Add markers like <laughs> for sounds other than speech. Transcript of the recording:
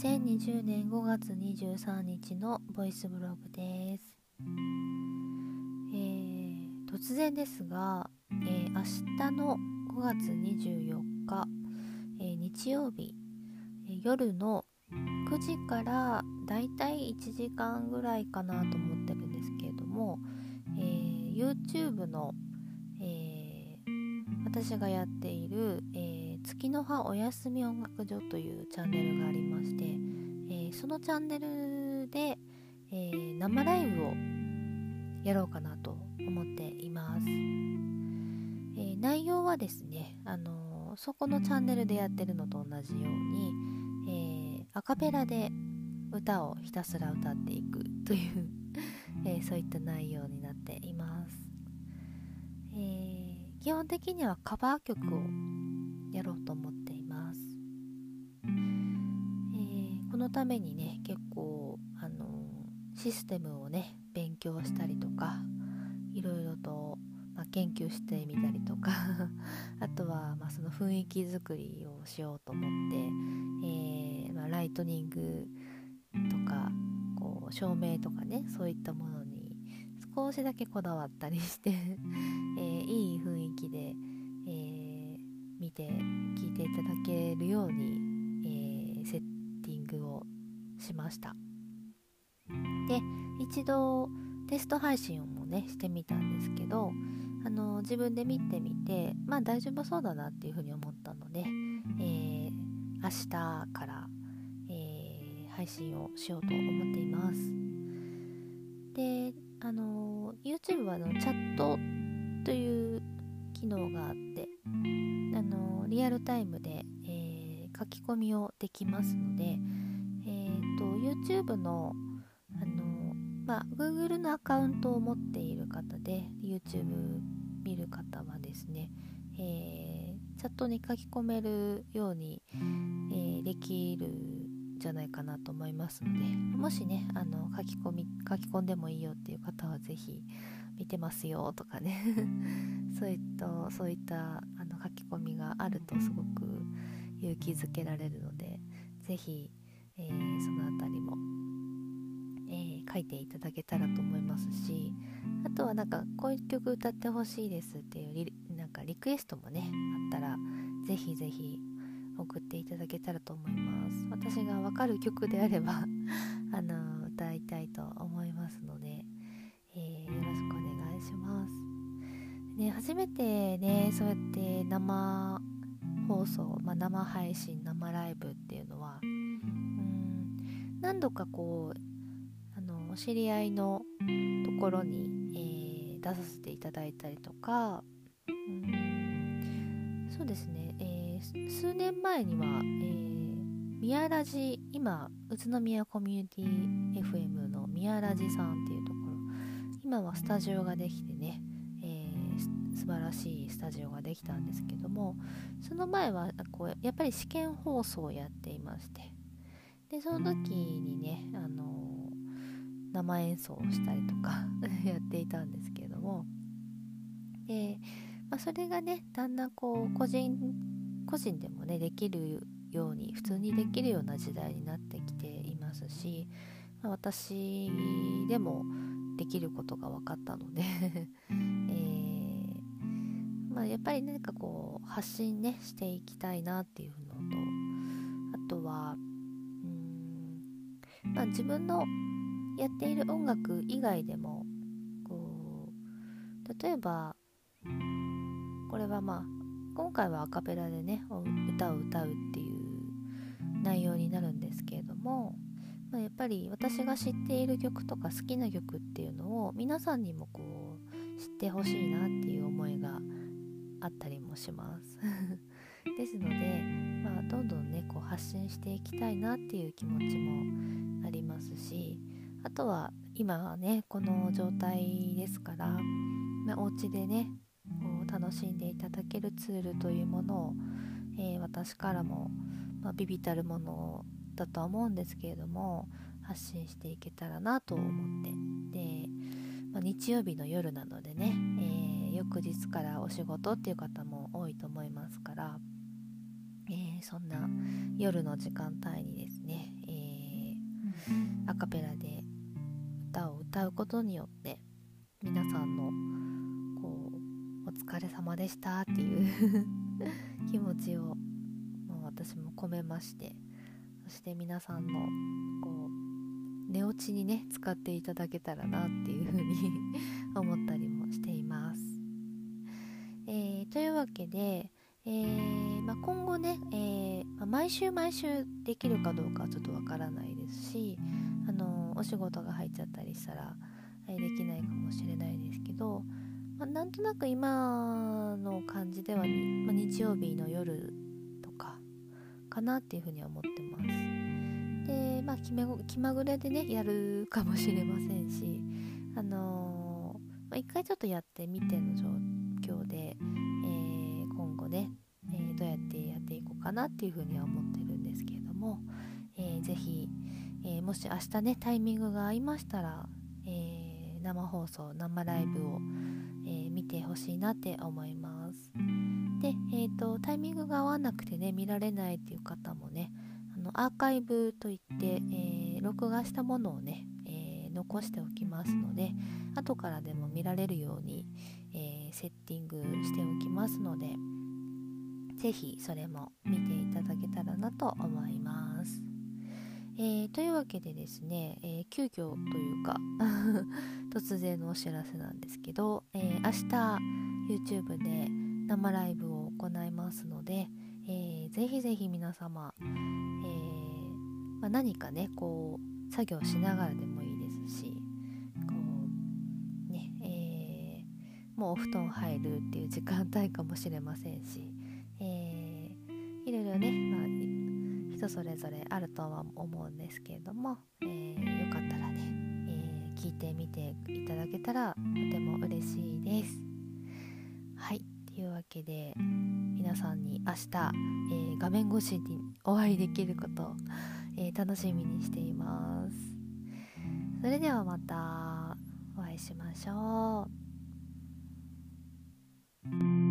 2020年5月23日のボイスブログです、えー、突然ですが、えー、明日の5月24日、えー、日曜日、え夜の9時からだいたい1時間ぐらいかなと思ってるんですけれども、え YouTube の、え私がやっている、え月の葉おやすみ音楽所というチャンネルがありまして、えー、そのチャンネルで、えー、生ライブをやろうかなと思っています、え、内容はですね、あのそこのチャンネルでやってるのと同じように、えアカペラで歌をひたすら歌っていくという <laughs> えそういった内容になっています、え基本的にはカバー曲をやろうと思っています、えー、このためにね結構あのシステムをね勉強したりとかいろいろと、まあ、研究してみたりとか <laughs> あとは、まあ、その雰囲気作りをしようと思って、えー、まあ、ライトニングとかこう照明とかねそういったものに少しだけこだわったりして <laughs> えー、いい雰囲気で見て聞いていただけるように、えー、セッティングをしました。で一度テスト配信をもねしてみたんですけどあの自分で見てみてまあ大丈夫そうだなっていうふうに思ったので、えー、明日から、えー、配信をしようと思っています。であの YouTube はのチャットという機能があってリアルタイムで、えー、書き込みをできますので、えーと、YouTube のあの、まあ、Google のアカウントを持っている方で YouTube 見る方はですね、えー、チャットに書き込めるように、えー、できるんじゃないかなと思いますのでもしねあの書き込み書き込んでもいいよっていう方は是非見てますよとかね。<laughs> そういったそういったあの書き込みがあるとすごく勇気づけられるので是非、えー、その辺りも、えー、書いていただけたらと思いますしあとはなんかこういう曲歌ってほしいですっていうリなんかリクエストもねあったら是非是非送っていただけたらと思います。私がわかる曲であれば <laughs> あの歌いたいと思いますのね、初めてねそうやって生放送、まあ、生配信生ライブっていうのはうん何度かこうあの知り合いのところに、えー、出させていただいたりとかうんそうですね、えー、数年前には、えー、宮ラジ今宇都宮コミュニティ FM の宮ラジさんっていうところ今はスタジオができてね、晴らしいスタジオができたんですけどもその前はこうやっぱり試験放送をやっていましてでその時にね、あの、生演奏をしたりとか <laughs> やっていたんですけどもで、まあ、それがねだんだんこう個人個人でもねできるように普通にできるような時代になってきていますし、まあ、私でもできることが分かったので、<laughs> まあ、やっぱり何かこう発信ねしていきたいなっていうのとあとはうん、まあ、自分のやっている音楽以外でもこう例えばこれはまあ今回はアカペラでね歌を歌うっていう内容になるんですけれどもまあ、やっぱり私が知っている曲とか好きな曲っていうのを皆さんにもこう知ってほしいなっていう思いがします。<laughs> ですので、まあ、どんどんねこう発信していきたいなっていう気持ちもありますしあとは今はねこの状態ですから、まあ、お家でねこう楽しんでいただけるツールというものを、えー、私からも、まあ、ビビたるものだとは思うんですけれども発信していけたらなと思って。で、まあ、日曜日の夜なのでね、翌日からお仕事っていう方も多いと思いますから、えー、そんな夜の時間帯にですね、えアカペラで歌を歌うことによって皆さんのこうお疲れ様でしたっていう <laughs> 気持ちをもう私も込めましてそして皆さんのこう寝落ちにね使っていただけたらなっていうふうに <laughs> 思ったりも。というわけで、えー、まあ、今後ね、えー、まあ、毎週毎週できるかどうかはちょっとわからないですし、あのお仕事が入っちゃったりしたら、えできないかもしれないですけど、まあ、なんとなく今の感じでは、ま日曜日の夜とかかなっていうふうには思ってます。でまあ気ま気まぐれでねやるかもしれませんし、あのまあ、一回ちょっとやってみての状態況で、えー、今後ね、えー、どうやってやっていこうかなっていうふうには思ってるんですけれども、えー、ぜひ、えー、もし明日ねタイミングが合いましたら、え、生放送生ライブを、え見てほしいなって思います。で、えーと、タイミングが合わなくてね見られないっていう方もねあのアーカイブといって、え録画したものをね、え残しておきますので後からでも見られるように、セッティングしておきますので是非それも見ていただけたらなと思います。えー、というわけでですね、えー、急遽というか <laughs> 突然のお知らせなんですけど、えー、明日 YouTube で生ライブを行いますので、えー、ぜひぜひ皆様、えーまあ、何かねこう作業しながらでもいいですしもうお布団入るっていう時間帯かもしれませんし、えー、いろいろね、まあ、人それぞれあるとは思うんですけれども、えー、よかったらね、えー、聞いてみていただけたらとても嬉しいです。はいというわけで皆さんに明日、えー、画面越しにお会いできることを、えー、楽しみにしています。それではまたお会いしましょう。Thank you